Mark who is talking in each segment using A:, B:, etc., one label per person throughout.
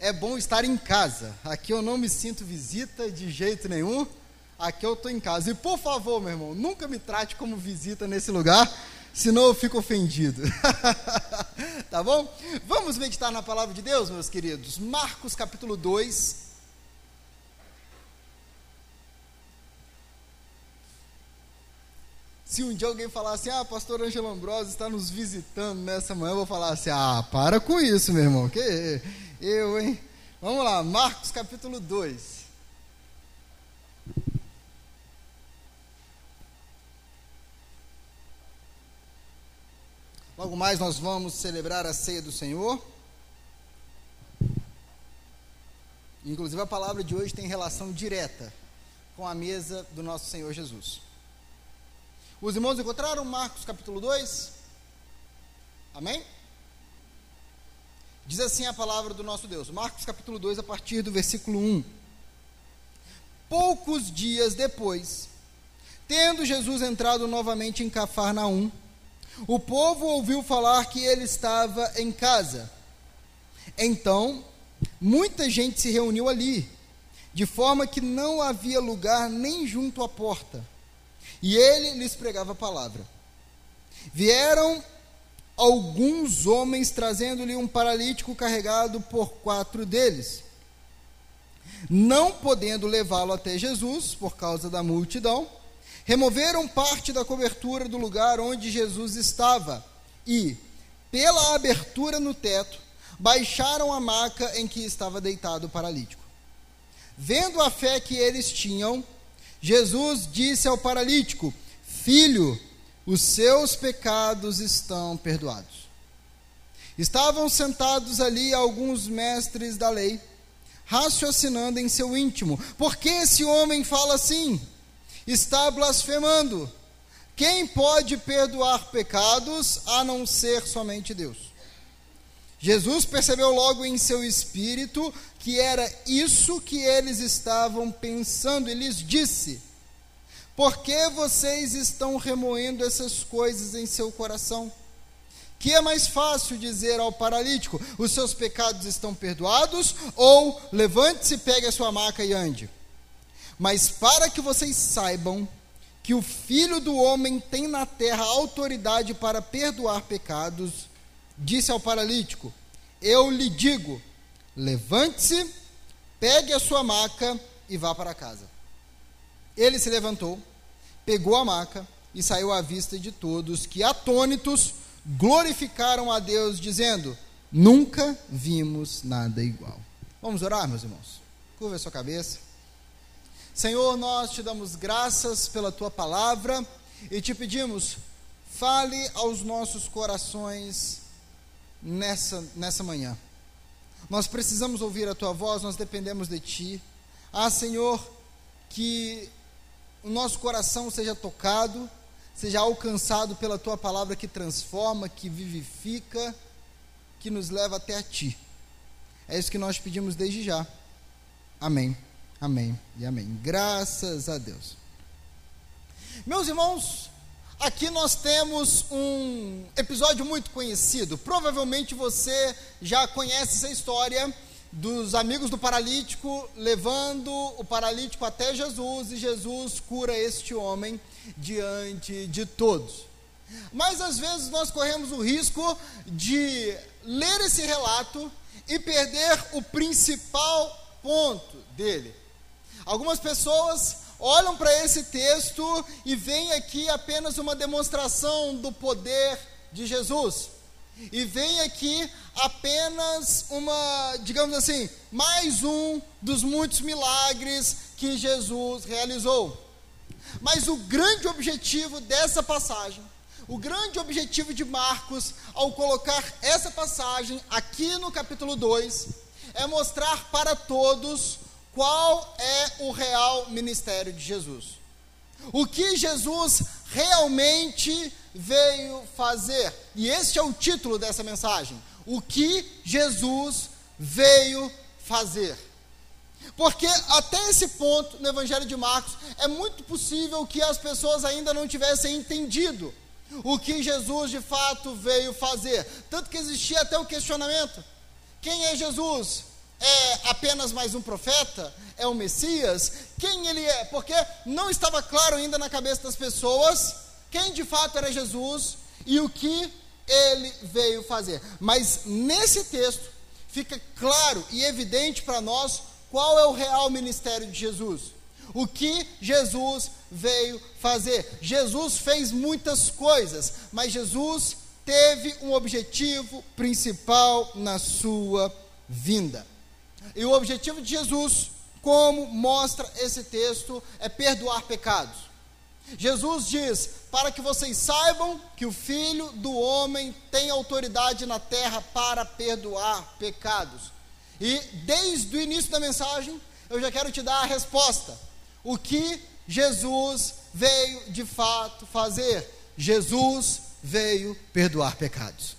A: é bom estar em casa. Aqui eu não me sinto visita de jeito nenhum. Aqui eu estou em casa. E por favor, meu irmão, nunca me trate como visita nesse lugar, senão eu fico ofendido. tá bom? Vamos meditar na palavra de Deus, meus queridos. Marcos capítulo 2. Se um dia alguém falar assim, ah, pastor Angelo Ambrosio está nos visitando nessa manhã, eu vou falar assim, ah, para com isso, meu irmão. Que eu, hein? Vamos lá, Marcos capítulo 2. Logo mais nós vamos celebrar a ceia do Senhor. Inclusive a palavra de hoje tem relação direta com a mesa do nosso Senhor Jesus. Os irmãos encontraram Marcos capítulo 2? Amém? Diz assim a palavra do nosso Deus. Marcos capítulo 2, a partir do versículo 1. Poucos dias depois, tendo Jesus entrado novamente em Cafarnaum, o povo ouviu falar que ele estava em casa. Então, muita gente se reuniu ali, de forma que não havia lugar nem junto à porta e ele lhes pregava a palavra. Vieram alguns homens trazendo-lhe um paralítico carregado por quatro deles. Não podendo levá-lo até Jesus, por causa da multidão, removeram parte da cobertura do lugar onde Jesus estava e, pela abertura no teto, baixaram a maca em que estava deitado o paralítico. Vendo a fé que eles tinham, Jesus disse ao paralítico: Filho, os seus pecados estão perdoados. Estavam sentados ali alguns mestres da lei, raciocinando em seu íntimo: Por que esse homem fala assim? Está blasfemando. Quem pode perdoar pecados a não ser somente Deus? Jesus percebeu logo em seu espírito que era isso que eles estavam pensando e lhes disse: Por que vocês estão remoendo essas coisas em seu coração? Que é mais fácil dizer ao paralítico: Os seus pecados estão perdoados? Ou levante-se, pegue a sua maca e ande. Mas para que vocês saibam que o filho do homem tem na terra autoridade para perdoar pecados, disse ao paralítico: Eu lhe digo Levante-se, pegue a sua maca e vá para casa. Ele se levantou, pegou a maca e saiu à vista de todos, que atônitos glorificaram a Deus, dizendo: Nunca vimos nada igual. Vamos orar, meus irmãos? Curva a sua cabeça. Senhor, nós te damos graças pela tua palavra e te pedimos, fale aos nossos corações nessa, nessa manhã. Nós precisamos ouvir a tua voz, nós dependemos de ti. Ah, Senhor, que o nosso coração seja tocado, seja alcançado pela tua palavra que transforma, que vivifica, que nos leva até a ti. É isso que nós pedimos desde já. Amém. Amém e amém. Graças a Deus. Meus irmãos, Aqui nós temos um episódio muito conhecido. Provavelmente você já conhece essa história dos amigos do paralítico levando o paralítico até Jesus e Jesus cura este homem diante de todos. Mas às vezes nós corremos o risco de ler esse relato e perder o principal ponto dele. Algumas pessoas olham para esse texto e veem aqui apenas uma demonstração do poder de Jesus. E vem aqui apenas uma, digamos assim, mais um dos muitos milagres que Jesus realizou. Mas o grande objetivo dessa passagem, o grande objetivo de Marcos ao colocar essa passagem aqui no capítulo 2, é mostrar para todos qual é o real ministério de Jesus. O que Jesus realmente veio fazer. E este é o título dessa mensagem. O que Jesus veio fazer. Porque até esse ponto no Evangelho de Marcos é muito possível que as pessoas ainda não tivessem entendido o que Jesus de fato veio fazer. Tanto que existia até o questionamento: quem é Jesus? É apenas mais um profeta? É o Messias? Quem ele é? Porque não estava claro ainda na cabeça das pessoas quem de fato era Jesus e o que ele veio fazer. Mas nesse texto fica claro e evidente para nós qual é o real ministério de Jesus. O que Jesus veio fazer. Jesus fez muitas coisas, mas Jesus teve um objetivo principal na sua vinda. E o objetivo de Jesus, como mostra esse texto, é perdoar pecados. Jesus diz: para que vocês saibam que o Filho do Homem tem autoridade na terra para perdoar pecados. E desde o início da mensagem, eu já quero te dar a resposta. O que Jesus veio de fato fazer? Jesus veio perdoar pecados.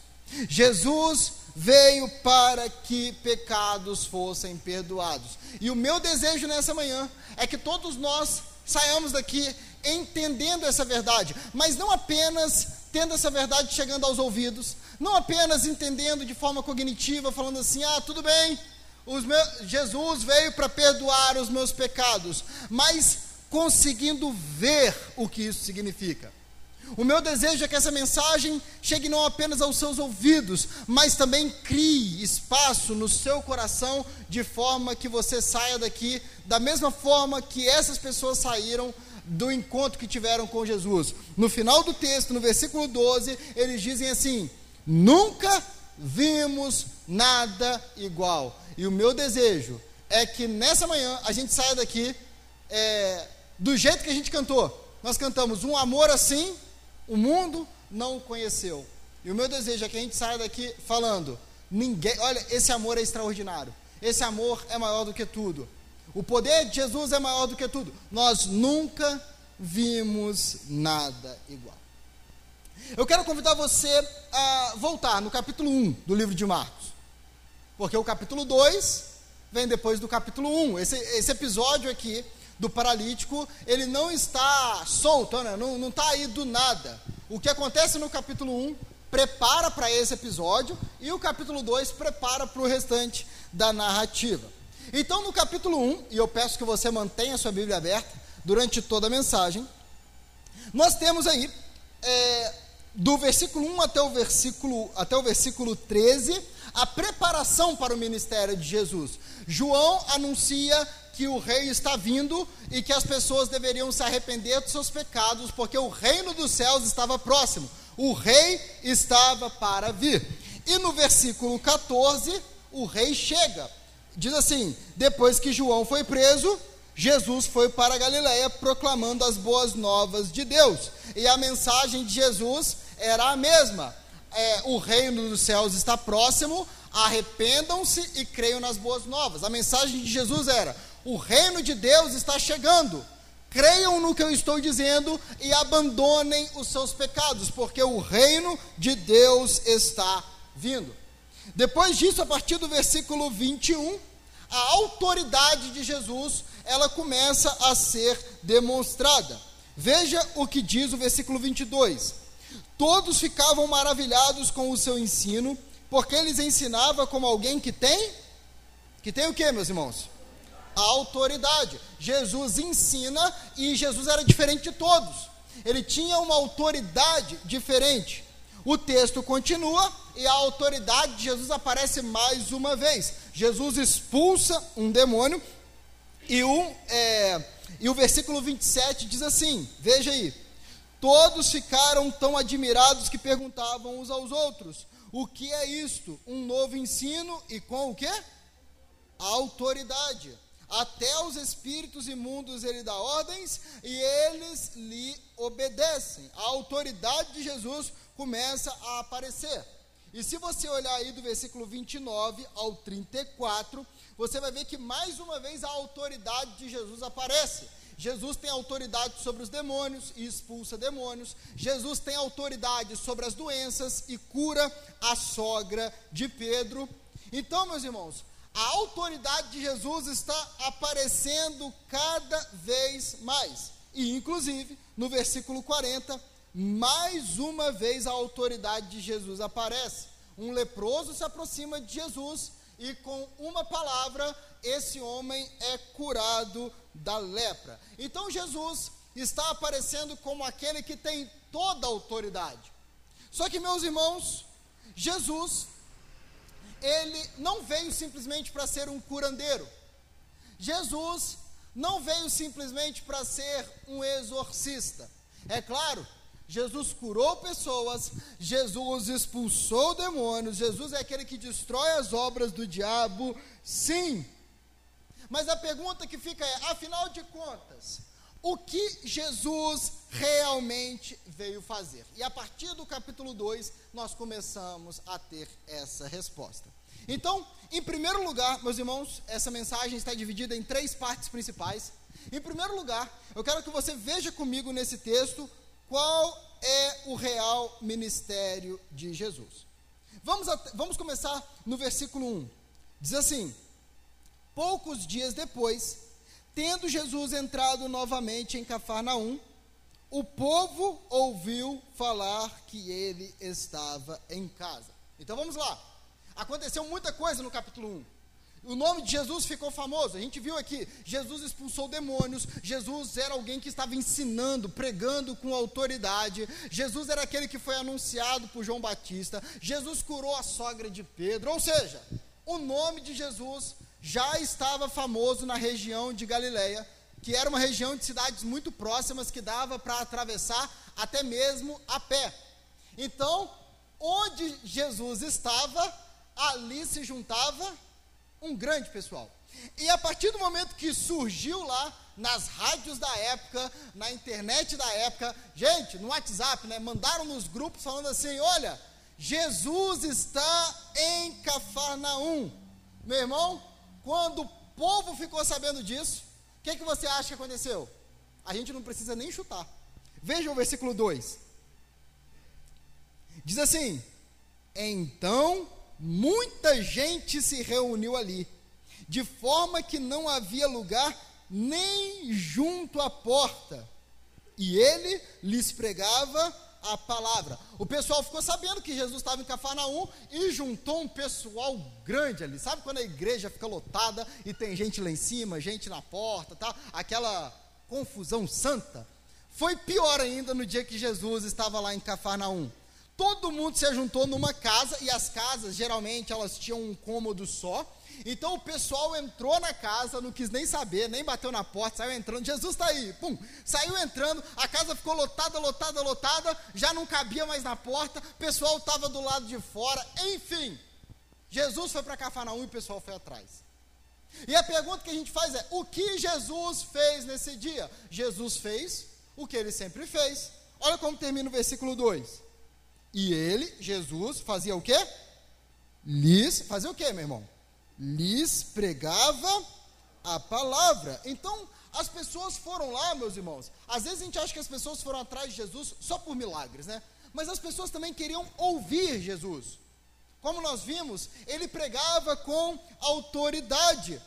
A: Jesus veio para que pecados fossem perdoados. E o meu desejo nessa manhã é que todos nós saiamos daqui entendendo essa verdade, mas não apenas tendo essa verdade chegando aos ouvidos, não apenas entendendo de forma cognitiva, falando assim: ah, tudo bem, meus, Jesus veio para perdoar os meus pecados, mas conseguindo ver o que isso significa. O meu desejo é que essa mensagem chegue não apenas aos seus ouvidos, mas também crie espaço no seu coração, de forma que você saia daqui da mesma forma que essas pessoas saíram do encontro que tiveram com Jesus. No final do texto, no versículo 12, eles dizem assim: Nunca vimos nada igual. E o meu desejo é que nessa manhã a gente saia daqui é, do jeito que a gente cantou. Nós cantamos um amor assim, o mundo não o conheceu. E o meu desejo é que a gente saia daqui falando: ninguém, olha, esse amor é extraordinário. Esse amor é maior do que tudo. O poder de Jesus é maior do que tudo. Nós nunca vimos nada igual. Eu quero convidar você a voltar no capítulo 1 do livro de Marcos. Porque o capítulo 2 vem depois do capítulo 1. Esse, esse episódio aqui do paralítico, ele não está solto, né? não está aí do nada. O que acontece no capítulo 1 prepara para esse episódio e o capítulo 2 prepara para o restante da narrativa. Então, no capítulo 1, e eu peço que você mantenha a sua Bíblia aberta durante toda a mensagem, nós temos aí, é, do versículo 1 até o versículo, até o versículo 13, a preparação para o ministério de Jesus. João anuncia que o rei está vindo e que as pessoas deveriam se arrepender dos seus pecados, porque o reino dos céus estava próximo. O rei estava para vir. E no versículo 14, o rei chega. Diz assim: depois que João foi preso, Jesus foi para Galiléia proclamando as boas novas de Deus. E a mensagem de Jesus era a mesma: é, o reino dos céus está próximo, arrependam-se e creiam nas boas novas. A mensagem de Jesus era: o reino de Deus está chegando. Creiam no que eu estou dizendo e abandonem os seus pecados, porque o reino de Deus está vindo. Depois disso, a partir do versículo 21, a autoridade de Jesus, ela começa a ser demonstrada. Veja o que diz o versículo 22. Todos ficavam maravilhados com o seu ensino, porque eles ensinava como alguém que tem que tem o que, meus irmãos? A autoridade. Jesus ensina e Jesus era diferente de todos. Ele tinha uma autoridade diferente. O texto continua e a autoridade de Jesus aparece mais uma vez. Jesus expulsa um demônio e, um, é, e o versículo 27 diz assim: Veja aí. Todos ficaram tão admirados que perguntavam uns aos outros: O que é isto? Um novo ensino e com o que? Autoridade. Até os espíritos imundos ele dá ordens e eles lhe obedecem. A autoridade de Jesus começa a aparecer. E se você olhar aí do versículo 29 ao 34, você vai ver que mais uma vez a autoridade de Jesus aparece. Jesus tem autoridade sobre os demônios e expulsa demônios. Jesus tem autoridade sobre as doenças e cura a sogra de Pedro. Então, meus irmãos, a autoridade de Jesus está aparecendo cada vez mais. E, inclusive, no versículo 40, mais uma vez a autoridade de Jesus aparece. Um leproso se aproxima de Jesus e com uma palavra esse homem é curado da lepra. Então Jesus está aparecendo como aquele que tem toda a autoridade. Só que, meus irmãos, Jesus, ele não veio simplesmente para ser um curandeiro. Jesus não veio simplesmente para ser um exorcista. É claro, Jesus curou pessoas, Jesus expulsou demônios, Jesus é aquele que destrói as obras do diabo, sim. Mas a pergunta que fica é: afinal de contas, o que Jesus realmente veio fazer? E a partir do capítulo 2, nós começamos a ter essa resposta. Então, em primeiro lugar, meus irmãos, essa mensagem está dividida em três partes principais. Em primeiro lugar, eu quero que você veja comigo nesse texto qual é o real ministério de Jesus. Vamos, vamos começar no versículo 1. Diz assim: Poucos dias depois, tendo Jesus entrado novamente em Cafarnaum, o povo ouviu falar que ele estava em casa. Então vamos lá. Aconteceu muita coisa no capítulo 1. O nome de Jesus ficou famoso. A gente viu aqui, Jesus expulsou demônios, Jesus era alguém que estava ensinando, pregando com autoridade. Jesus era aquele que foi anunciado por João Batista. Jesus curou a sogra de Pedro. Ou seja, o nome de Jesus já estava famoso na região de Galileia, que era uma região de cidades muito próximas que dava para atravessar até mesmo a pé. Então, onde Jesus estava, ali se juntava um grande pessoal. E a partir do momento que surgiu lá, nas rádios da época, na internet da época, gente, no WhatsApp, né, mandaram nos grupos falando assim: olha, Jesus está em Cafarnaum. Meu irmão, quando o povo ficou sabendo disso, o que, que você acha que aconteceu? A gente não precisa nem chutar. Veja o versículo 2. Diz assim: Então muita gente se reuniu ali, de forma que não havia lugar nem junto à porta. E ele lhes pregava a palavra. O pessoal ficou sabendo que Jesus estava em Cafarnaum e juntou um pessoal grande ali. Sabe quando a igreja fica lotada e tem gente lá em cima, gente na porta, tá? Aquela confusão santa. Foi pior ainda no dia que Jesus estava lá em Cafarnaum todo mundo se juntou numa casa e as casas geralmente elas tinham um cômodo só. Então o pessoal entrou na casa, não quis nem saber, nem bateu na porta, saiu entrando. Jesus está aí, pum, saiu entrando. A casa ficou lotada, lotada, lotada, já não cabia mais na porta. O pessoal estava do lado de fora. Enfim, Jesus foi para Cafarnaum e o pessoal foi atrás. E a pergunta que a gente faz é: o que Jesus fez nesse dia? Jesus fez o que ele sempre fez. Olha como termina o versículo 2. E ele, Jesus, fazia o quê? Lhes, fazia o quê, meu irmão? Lhes pregava a palavra. Então, as pessoas foram lá, meus irmãos. Às vezes a gente acha que as pessoas foram atrás de Jesus só por milagres, né? Mas as pessoas também queriam ouvir Jesus. Como nós vimos, ele pregava com autoridade.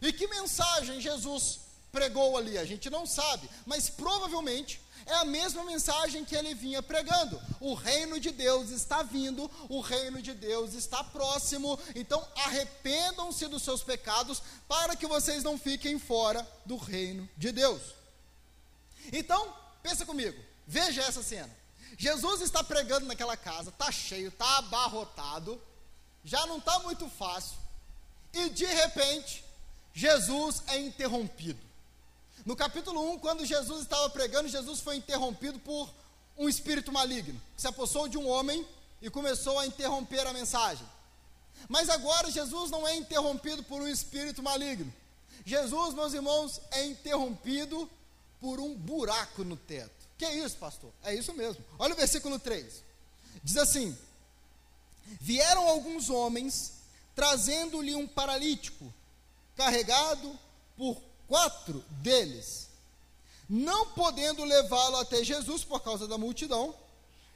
A: E que mensagem Jesus pregou ali? A gente não sabe, mas provavelmente é a mesma mensagem que ele vinha pregando. O reino de Deus está vindo, o reino de Deus está próximo, então arrependam-se dos seus pecados para que vocês não fiquem fora do reino de Deus. Então, pensa comigo, veja essa cena. Jesus está pregando naquela casa, está cheio, está abarrotado, já não está muito fácil, e de repente, Jesus é interrompido. No capítulo 1, quando Jesus estava pregando, Jesus foi interrompido por um espírito maligno, que se apossou de um homem e começou a interromper a mensagem. Mas agora Jesus não é interrompido por um espírito maligno. Jesus, meus irmãos, é interrompido por um buraco no teto. Que é isso, pastor? É isso mesmo. Olha o versículo 3. Diz assim: Vieram alguns homens trazendo-lhe um paralítico, carregado por quatro deles, não podendo levá-lo até Jesus por causa da multidão,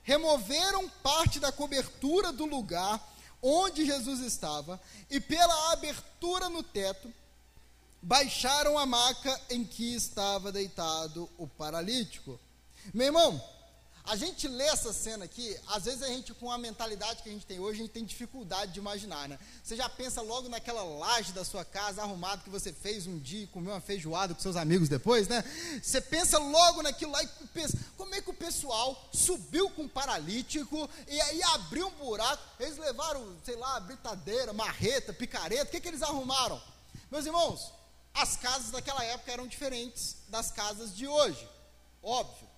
A: removeram parte da cobertura do lugar onde Jesus estava e pela abertura no teto baixaram a maca em que estava deitado o paralítico. Meu irmão, A gente lê essa cena aqui, às vezes a gente, com a mentalidade que a gente tem hoje, a gente tem dificuldade de imaginar, né? Você já pensa logo naquela laje da sua casa arrumado que você fez um dia, comeu uma feijoada com seus amigos depois, né? Você pensa logo naquilo lá e pensa, como é que o pessoal subiu com um paralítico e aí abriu um buraco? Eles levaram, sei lá, britadeira, marreta, picareta, o que, que eles arrumaram? Meus irmãos, as casas daquela época eram diferentes das casas de hoje, óbvio.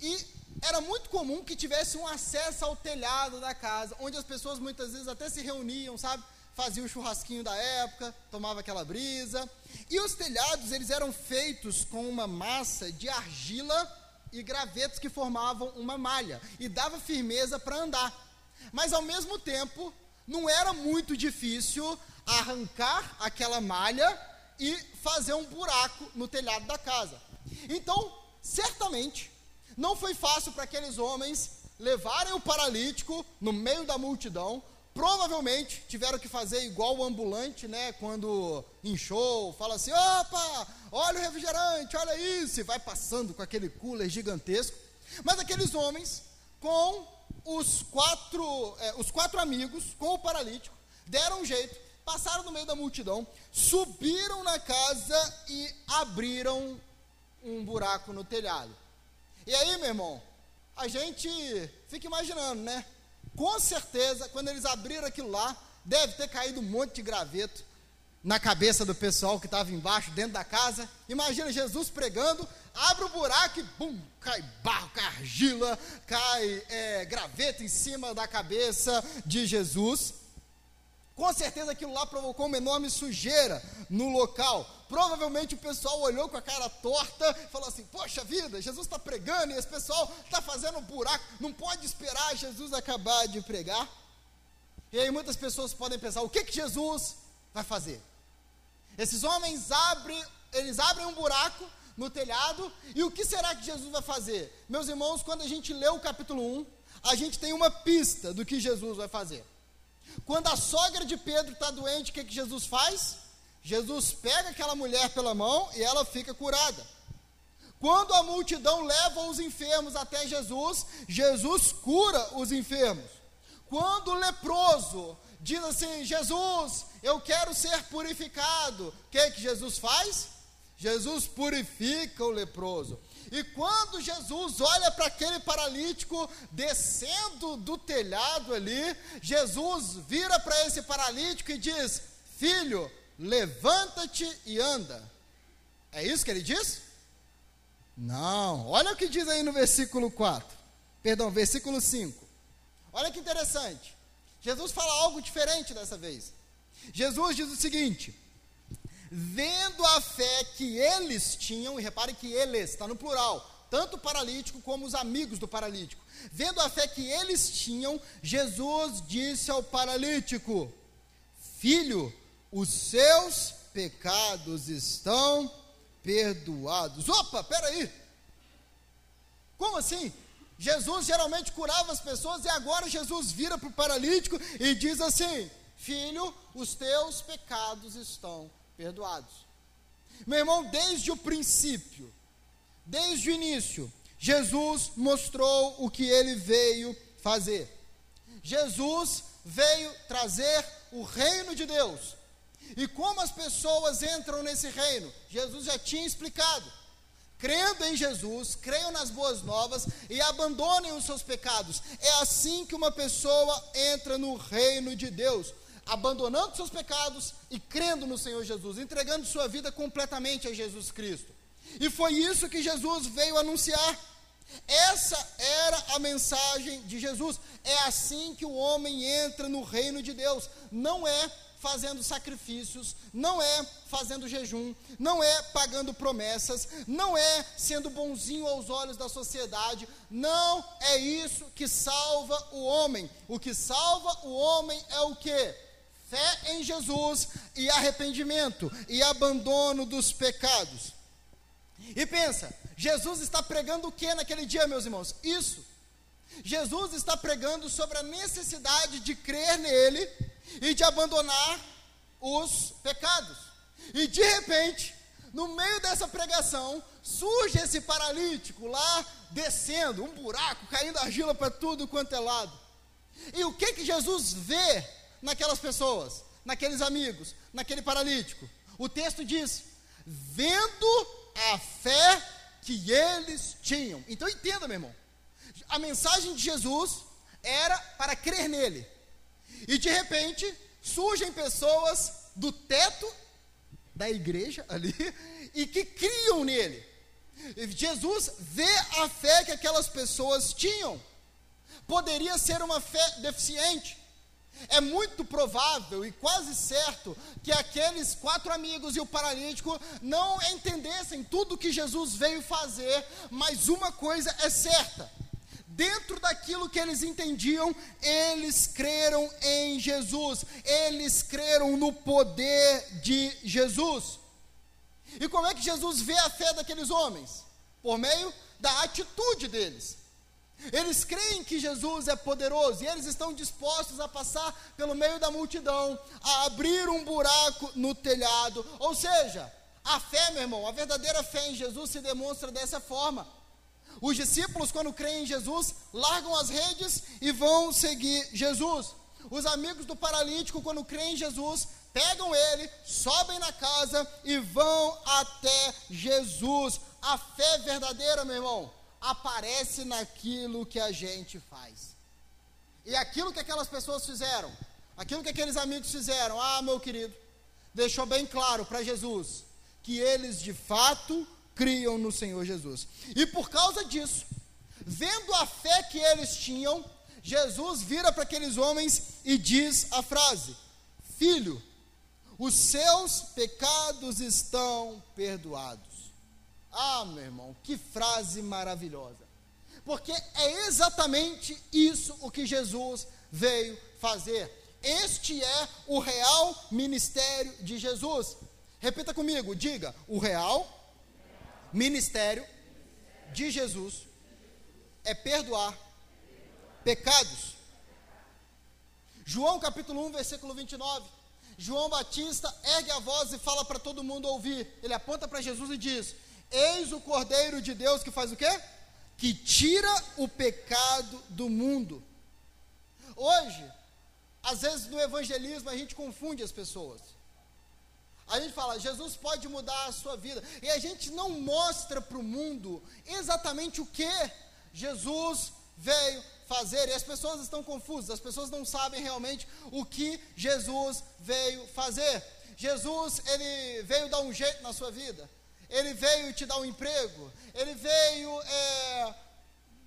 A: E era muito comum que tivesse um acesso ao telhado da casa, onde as pessoas muitas vezes até se reuniam, sabe? Faziam o churrasquinho da época, tomava aquela brisa. E os telhados, eles eram feitos com uma massa de argila e gravetos que formavam uma malha e dava firmeza para andar. Mas ao mesmo tempo, não era muito difícil arrancar aquela malha e fazer um buraco no telhado da casa. Então, certamente, não foi fácil para aqueles homens levarem o paralítico no meio da multidão. Provavelmente tiveram que fazer igual o ambulante, né? Quando inchou, fala assim: opa, olha o refrigerante, olha isso, e vai passando com aquele cooler gigantesco. Mas aqueles homens, com os quatro, é, os quatro amigos, com o paralítico, deram um jeito, passaram no meio da multidão, subiram na casa e abriram um buraco no telhado. E aí, meu irmão, a gente fica imaginando, né? Com certeza, quando eles abriram aquilo lá, deve ter caído um monte de graveto na cabeça do pessoal que estava embaixo, dentro da casa. Imagina Jesus pregando, abre o buraco e bum, cai barro, cai argila, cai é, graveto em cima da cabeça de Jesus. Com certeza aquilo lá provocou uma enorme sujeira no local. Provavelmente o pessoal olhou com a cara torta e falou assim: Poxa vida, Jesus está pregando e esse pessoal está fazendo um buraco, não pode esperar Jesus acabar de pregar. E aí muitas pessoas podem pensar: o que, que Jesus vai fazer? Esses homens abrem, eles abrem um buraco no telhado, e o que será que Jesus vai fazer? Meus irmãos, quando a gente lê o capítulo 1, a gente tem uma pista do que Jesus vai fazer. Quando a sogra de Pedro está doente, o que, que Jesus faz? Jesus pega aquela mulher pela mão e ela fica curada. Quando a multidão leva os enfermos até Jesus, Jesus cura os enfermos. Quando o leproso diz assim: Jesus, eu quero ser purificado, o que, que Jesus faz? Jesus purifica o leproso. E quando Jesus olha para aquele paralítico descendo do telhado ali, Jesus vira para esse paralítico e diz: Filho, levanta-te e anda. É isso que ele diz? Não, olha o que diz aí no versículo 4, perdão, versículo 5. Olha que interessante. Jesus fala algo diferente dessa vez. Jesus diz o seguinte: vendo a fé que eles tinham, e repare que eles, está no plural, tanto o paralítico como os amigos do paralítico. Vendo a fé que eles tinham, Jesus disse ao paralítico: Filho, os seus pecados estão perdoados. Opa, peraí. Como assim? Jesus geralmente curava as pessoas e agora Jesus vira para o paralítico e diz assim: Filho, os teus pecados estão perdoados. Meu irmão, desde o princípio, desde o início, Jesus mostrou o que ele veio fazer. Jesus veio trazer o reino de Deus. E como as pessoas entram nesse reino? Jesus já tinha explicado. Crendo em Jesus, creiam nas boas novas e abandonem os seus pecados. É assim que uma pessoa entra no reino de Deus abandonando seus pecados e crendo no Senhor Jesus, entregando sua vida completamente a Jesus Cristo. E foi isso que Jesus veio anunciar. Essa era a mensagem de Jesus. É assim que o homem entra no reino de Deus. Não é fazendo sacrifícios, não é fazendo jejum, não é pagando promessas, não é sendo bonzinho aos olhos da sociedade. Não é isso que salva o homem. O que salva o homem é o que? Fé em Jesus e arrependimento e abandono dos pecados. E pensa, Jesus está pregando o que naquele dia, meus irmãos? Isso. Jesus está pregando sobre a necessidade de crer nele e de abandonar os pecados. E de repente, No meio dessa pregação, surge esse paralítico lá descendo, um buraco, caindo argila para tudo quanto é lado. E o que que Jesus vê naquelas pessoas, naqueles amigos, naquele paralítico? O texto diz: vendo a fé que eles tinham. Então entenda, meu irmão. A mensagem de Jesus era para crer nele. E de repente surgem pessoas do teto da igreja ali e que criam nele. Jesus vê a fé que aquelas pessoas tinham. Poderia ser uma fé deficiente. É muito provável e quase certo que aqueles quatro amigos e o paralítico não entendessem tudo que Jesus veio fazer, mas uma coisa é certa: dentro daquilo que eles entendiam, eles creram em Jesus, eles creram no poder de Jesus. E como é que Jesus vê a fé daqueles homens? Por meio da atitude deles. Eles creem que Jesus é poderoso e eles estão dispostos a passar pelo meio da multidão, a abrir um buraco no telhado. Ou seja, a fé, meu irmão, a verdadeira fé em Jesus se demonstra dessa forma. Os discípulos, quando creem em Jesus, largam as redes e vão seguir Jesus. Os amigos do paralítico, quando creem em Jesus, pegam ele, sobem na casa e vão até Jesus. A fé verdadeira, meu irmão, aparece naquilo que a gente faz. E aquilo que aquelas pessoas fizeram, aquilo que aqueles amigos fizeram, ah, meu querido, deixou bem claro para Jesus que eles de fato criam no Senhor Jesus. E por causa disso, vendo a fé que eles tinham, Jesus vira para aqueles homens e diz a frase: Filho, os seus pecados estão perdoados. Ah, meu irmão, que frase maravilhosa. Porque é exatamente isso o que Jesus veio fazer. Este é o real ministério de Jesus. Repita comigo, diga: o real ministério de Jesus é perdoar pecados. João capítulo 1, versículo 29. João Batista ergue a voz e fala para todo mundo ouvir. Ele aponta para Jesus e diz: Eis o Cordeiro de Deus que faz o quê? Que tira o pecado do mundo. Hoje, às vezes no evangelismo a gente confunde as pessoas. A gente fala, Jesus pode mudar a sua vida. E a gente não mostra para o mundo exatamente o que Jesus veio fazer. E as pessoas estão confusas, as pessoas não sabem realmente o que Jesus veio fazer. Jesus, ele veio dar um jeito na sua vida. Ele veio te dar um emprego. Ele veio é,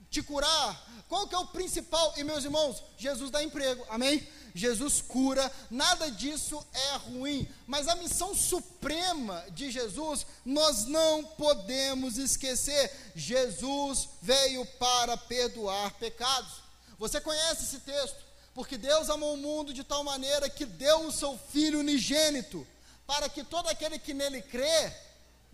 A: te curar. Qual que é o principal? E meus irmãos, Jesus dá emprego. Amém? Jesus cura, nada disso é ruim, mas a missão suprema de Jesus nós não podemos esquecer. Jesus veio para perdoar pecados. Você conhece esse texto? Porque Deus amou o mundo de tal maneira que deu o seu Filho unigênito, para que todo aquele que nele crê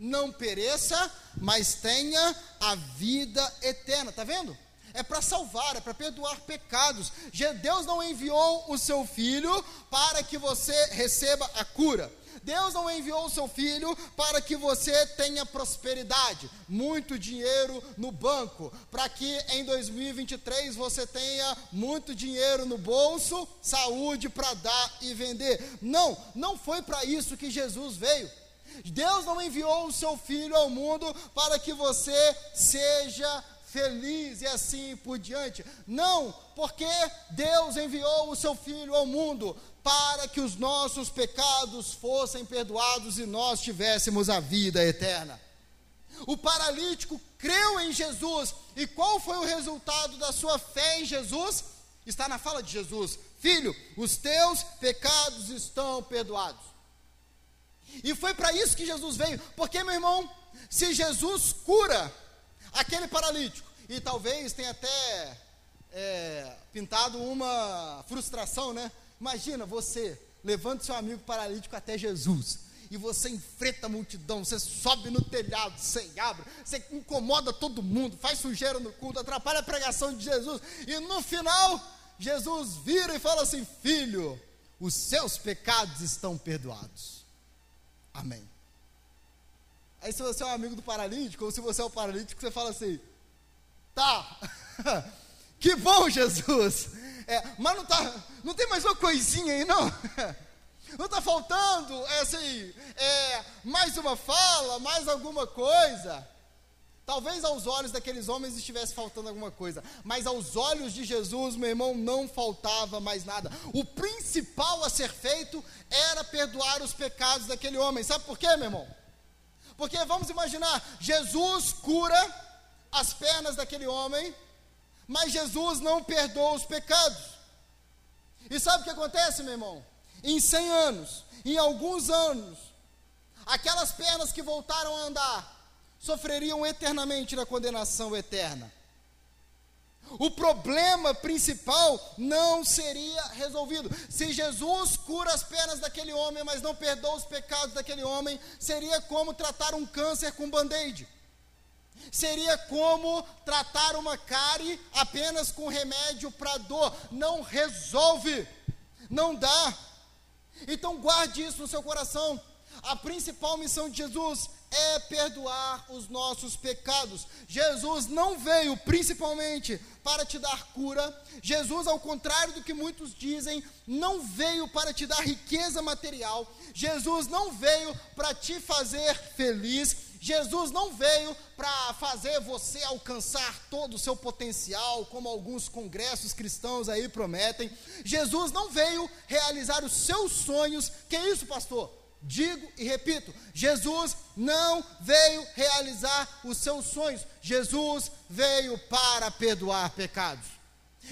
A: não pereça, mas tenha a vida eterna. Está vendo? é para salvar, é para perdoar pecados. Deus não enviou o seu filho para que você receba a cura. Deus não enviou o seu filho para que você tenha prosperidade, muito dinheiro no banco, para que em 2023 você tenha muito dinheiro no bolso, saúde para dar e vender. Não, não foi para isso que Jesus veio. Deus não enviou o seu filho ao mundo para que você seja feliz e assim por diante. Não, porque Deus enviou o seu Filho ao mundo para que os nossos pecados fossem perdoados e nós tivéssemos a vida eterna. O paralítico creu em Jesus, e qual foi o resultado da sua fé em Jesus? Está na fala de Jesus: Filho, os teus pecados estão perdoados. E foi para isso que Jesus veio, porque, meu irmão, se Jesus cura aquele paralítico. E talvez tenha até é, pintado uma frustração, né? Imagina você levando seu amigo paralítico até Jesus. E você enfrenta a multidão, você sobe no telhado, você abre, você incomoda todo mundo, faz sujeira no culto, atrapalha a pregação de Jesus. E no final, Jesus vira e fala assim: Filho, os seus pecados estão perdoados. Amém. Aí se você é um amigo do paralítico, ou se você é o paralítico, você fala assim, tá, que bom Jesus, é, mas não, tá, não tem mais uma coisinha aí não? Não está faltando, é assim, é, mais uma fala, mais alguma coisa? Talvez aos olhos daqueles homens estivesse faltando alguma coisa, mas aos olhos de Jesus, meu irmão, não faltava mais nada. O principal a ser feito era perdoar os pecados daquele homem. Sabe por quê, meu irmão? Porque vamos imaginar, Jesus cura as pernas daquele homem, mas Jesus não perdoa os pecados. E sabe o que acontece, meu irmão? Em 100 anos, em alguns anos, aquelas pernas que voltaram a andar sofreriam eternamente na condenação eterna. O problema principal não seria resolvido. Se Jesus cura as pernas daquele homem, mas não perdoa os pecados daquele homem, seria como tratar um câncer com band-aid. Seria como tratar uma cárie apenas com remédio para dor. Não resolve. Não dá. Então guarde isso no seu coração. A principal missão de Jesus é perdoar os nossos pecados. Jesus não veio principalmente para te dar cura. Jesus, ao contrário do que muitos dizem, não veio para te dar riqueza material. Jesus não veio para te fazer feliz. Jesus não veio para fazer você alcançar todo o seu potencial, como alguns congressos cristãos aí prometem. Jesus não veio realizar os seus sonhos. Que é isso, pastor? Digo e repito: Jesus não veio realizar os seus sonhos, Jesus veio para perdoar pecados.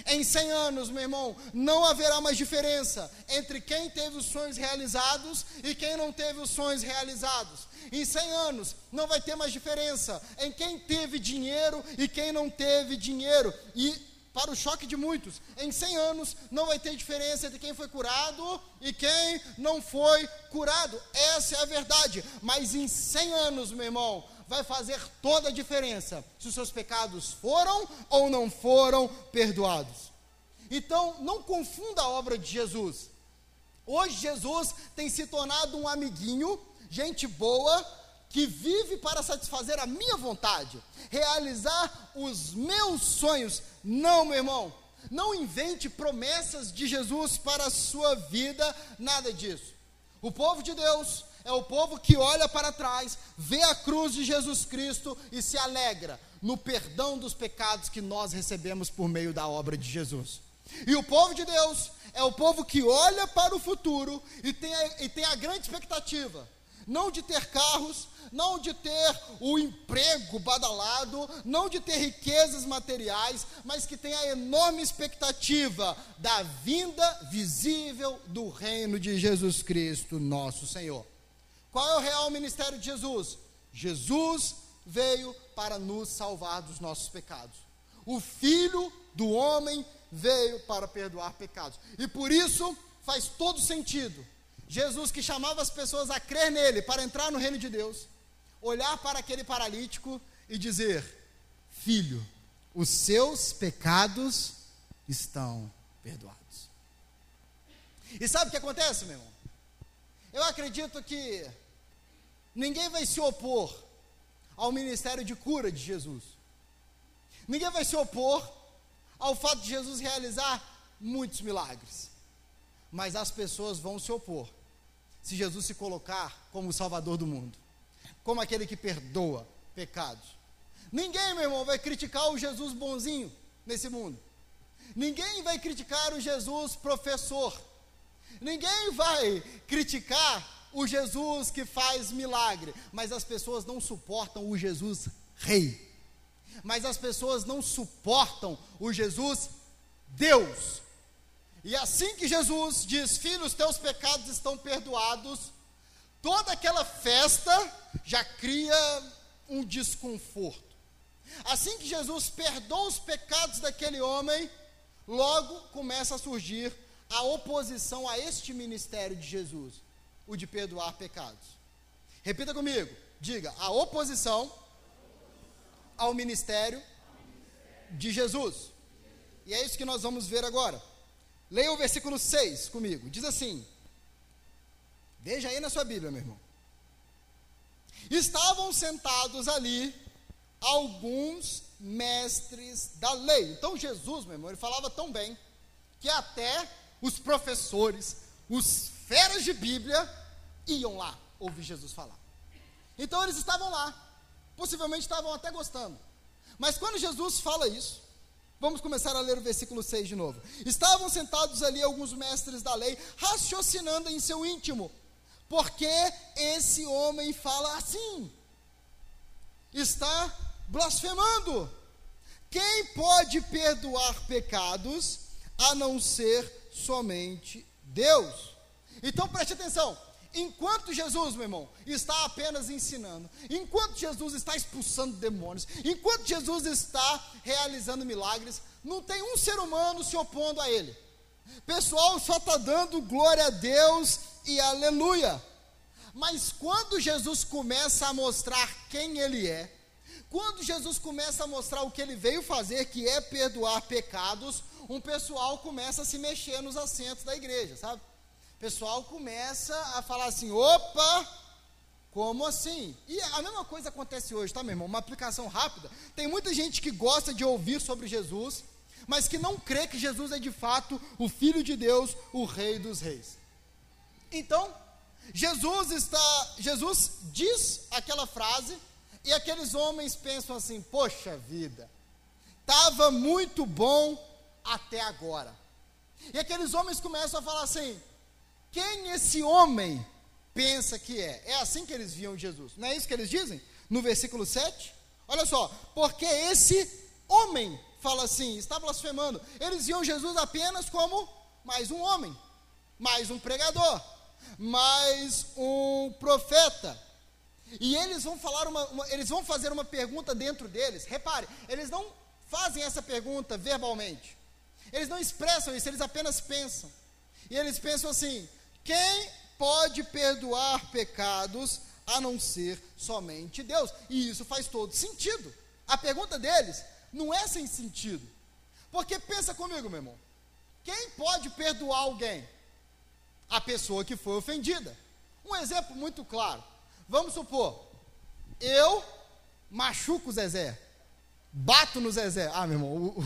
A: Em 100 anos, meu irmão, não haverá mais diferença entre quem teve os sonhos realizados e quem não teve os sonhos realizados. Em 100 anos, não vai ter mais diferença em quem teve dinheiro e quem não teve dinheiro. E para o choque de muitos, em 100 anos não vai ter diferença entre quem foi curado e quem não foi curado. Essa é a verdade. Mas em 100 anos, meu irmão, vai fazer toda a diferença se os seus pecados foram ou não foram perdoados. Então, não confunda a obra de Jesus. Hoje, Jesus tem se tornado um amiguinho, gente boa, que vive para satisfazer a minha vontade, realizar os meus sonhos. Não, meu irmão, não invente promessas de Jesus para a sua vida, nada disso. O povo de Deus é o povo que olha para trás, vê a cruz de Jesus Cristo e se alegra no perdão dos pecados que nós recebemos por meio da obra de Jesus. E o povo de Deus é o povo que olha para o futuro e tem a, e tem a grande expectativa não de ter carros, não de ter o emprego badalado, não de ter riquezas materiais, mas que tem a enorme expectativa da vinda visível do reino de Jesus Cristo, nosso Senhor. Qual é o real ministério de Jesus? Jesus veio para nos salvar dos nossos pecados. O Filho do homem veio para perdoar pecados. E por isso faz todo sentido Jesus que chamava as pessoas a crer nele para entrar no reino de Deus, olhar para aquele paralítico e dizer: Filho, os seus pecados estão perdoados. E sabe o que acontece, meu irmão? Eu acredito que ninguém vai se opor ao ministério de cura de Jesus. Ninguém vai se opor ao fato de Jesus realizar muitos milagres. Mas as pessoas vão se opor se Jesus se colocar como o Salvador do mundo, como aquele que perdoa pecados. Ninguém, meu irmão, vai criticar o Jesus bonzinho nesse mundo. Ninguém vai criticar o Jesus professor. Ninguém vai criticar o Jesus que faz milagre. Mas as pessoas não suportam o Jesus rei. Mas as pessoas não suportam o Jesus Deus. E assim que Jesus diz: Filho, os teus pecados estão perdoados, toda aquela festa já cria um desconforto. Assim que Jesus perdoa os pecados daquele homem, logo começa a surgir a oposição a este ministério de Jesus, o de perdoar pecados. Repita comigo, diga: a oposição ao ministério de Jesus. E é isso que nós vamos ver agora. Leia o versículo 6 comigo. Diz assim: Veja aí na sua Bíblia, meu irmão. estavam sentados ali alguns mestres da lei. Então Jesus, meu irmão, ele falava tão bem que até os professores, os feras de Bíblia, iam lá ouvir Jesus falar. Então eles estavam lá, possivelmente estavam até gostando. Mas quando Jesus fala isso, vamos começar a ler o versículo 6 de novo. Estavam sentados ali alguns mestres da lei, raciocinando em seu íntimo, porque esse homem fala assim? Está blasfemando. Quem pode perdoar pecados a não ser somente Deus? Então preste atenção. Enquanto Jesus, meu irmão, está apenas ensinando, enquanto Jesus está expulsando demônios, enquanto Jesus está realizando milagres, não tem um ser humano se opondo a ele. Pessoal só está dando glória a Deus e aleluia. Mas quando Jesus começa a mostrar quem ele é, quando Jesus começa a mostrar o que ele veio fazer, que é perdoar pecados, um pessoal começa a se mexer nos assentos da igreja, sabe? Pessoal começa a falar assim: opa, como assim? E a mesma coisa acontece hoje, tá, meu irmão? Uma aplicação rápida. Tem muita gente que gosta de ouvir sobre Jesus, mas que não crê que Jesus é de fato o Filho de Deus, o Rei dos Reis. Então, Jesus está, Jesus diz aquela frase e aqueles homens pensam assim: poxa vida, estava muito bom até agora. E aqueles homens começam a falar assim: quem esse homem pensa que é? É assim que eles viam Jesus. Não é isso que eles dizem? No versículo 7? Olha só, porque esse homem fala assim, está blasfemando. Eles viam Jesus apenas como mais um homem, mais um pregador, mais um profeta. E eles vão falar uma, uma, eles vão fazer uma pergunta dentro deles. Repare, eles não fazem essa pergunta verbalmente. Eles não expressam isso, eles apenas pensam. E eles pensam assim: quem pode perdoar pecados a não ser somente Deus? E isso faz todo sentido. A pergunta deles não é sem sentido. Porque pensa comigo, meu irmão. Quem pode perdoar alguém? A pessoa que foi ofendida. Um exemplo muito claro. Vamos supor, eu machuco o Zezé, bato no Zezé. Ah, meu irmão, o,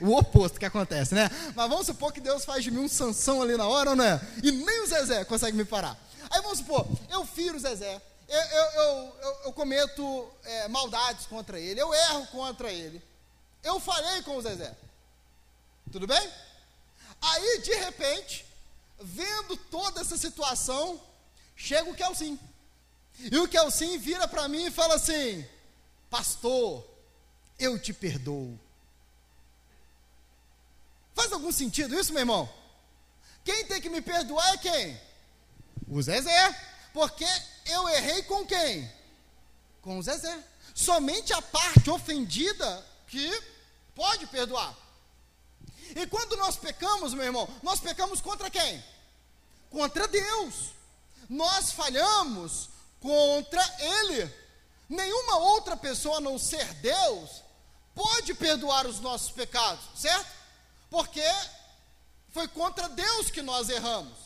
A: o, o, oposto que acontece, né? Mas vamos supor que Deus faz de mim um Sansão ali na hora, não é? E nem o Zezé consegue me parar. Aí vamos supor, eu firo o Zezé, eu, eu, eu, eu cometo é, maldades contra ele, eu erro contra ele, eu falhei com o Zezé. Tudo bem? Aí, de repente, vendo toda essa situação, chega o Kelsim. E o Kelsim vira para mim e fala assim: Pastor, eu te perdoo. Faz algum sentido isso, meu irmão? Quem tem que me perdoar é quem? O Zezé. Porque eu errei com quem? Com o Zezé. Somente a parte ofendida que pode perdoar. E quando nós pecamos, meu irmão, nós pecamos contra quem? Contra Deus. Nós falhamos contra Ele. Nenhuma outra pessoa a não ser Deus pode perdoar os nossos pecados, certo? Porque foi contra Deus que nós erramos.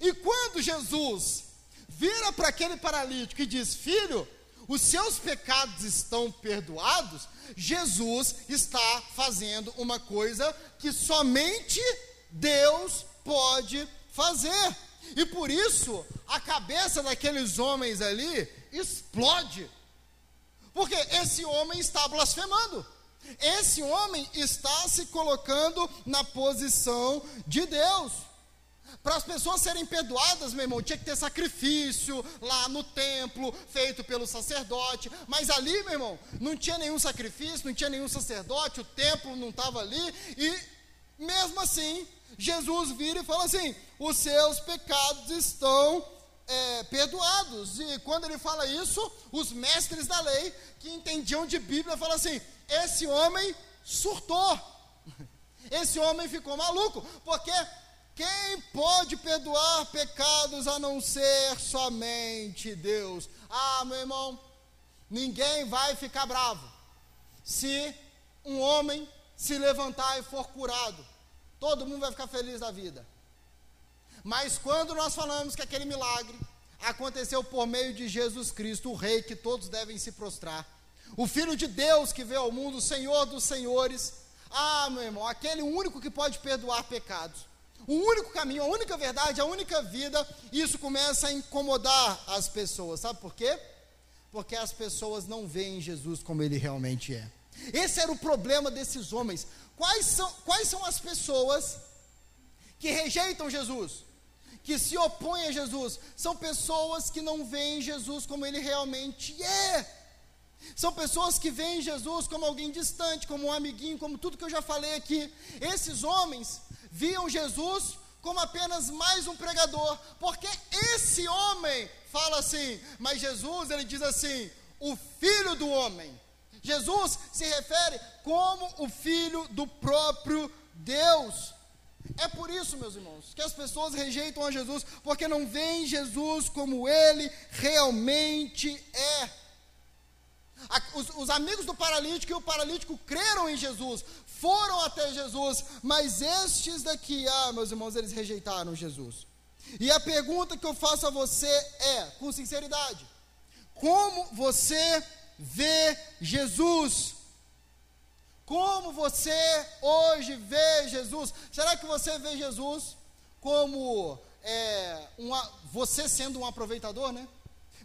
A: E quando Jesus vira para aquele paralítico e diz: Filho, os seus pecados estão perdoados, Jesus está fazendo uma coisa que somente Deus pode fazer. E por isso, a cabeça daqueles homens ali explode. Porque esse homem está blasfemando. Esse homem está se colocando na posição de Deus. Para as pessoas serem perdoadas, meu irmão, tinha que ter sacrifício lá no templo, feito pelo sacerdote. Mas ali, meu irmão, não tinha nenhum sacrifício, não tinha nenhum sacerdote, o templo não estava ali. E mesmo assim, Jesus vira e fala assim: os seus pecados estão é, perdoados. E quando ele fala isso, os mestres da lei, que entendiam de Bíblia, falam assim: esse homem surtou, esse homem ficou maluco, porque quem pode perdoar pecados a não ser somente Deus? Ah, meu irmão, ninguém vai ficar bravo se um homem se levantar e for curado todo mundo vai ficar feliz da vida. Mas quando nós falamos que aquele milagre aconteceu por meio de Jesus Cristo, o Rei que todos devem se prostrar. O Filho de Deus que veio ao mundo, o Senhor dos Senhores. Ah, meu irmão, aquele único que pode perdoar pecados. O único caminho, a única verdade, a única vida, isso começa a incomodar as pessoas. Sabe por quê? Porque as pessoas não veem Jesus como ele realmente é. Esse era o problema desses homens. Quais são, quais são as pessoas que rejeitam Jesus? Que se opõem a Jesus? São pessoas que não veem Jesus como ele realmente é. São pessoas que veem Jesus como alguém distante, como um amiguinho, como tudo que eu já falei aqui. Esses homens viam Jesus como apenas mais um pregador, porque esse homem fala assim, mas Jesus ele diz assim, o filho do homem. Jesus se refere como o filho do próprio Deus. É por isso, meus irmãos, que as pessoas rejeitam a Jesus, porque não veem Jesus como ele realmente é. Os, os, amigos do paralítico e o paralítico creram em Jesus, foram até Jesus, mas estes daqui, ah, meus irmãos, eles rejeitaram Jesus. E a pergunta que eu faço a você é, com sinceridade: como você vê Jesus? Como você hoje vê Jesus? Será que você vê Jesus como é, uma, você sendo um aproveitador, né?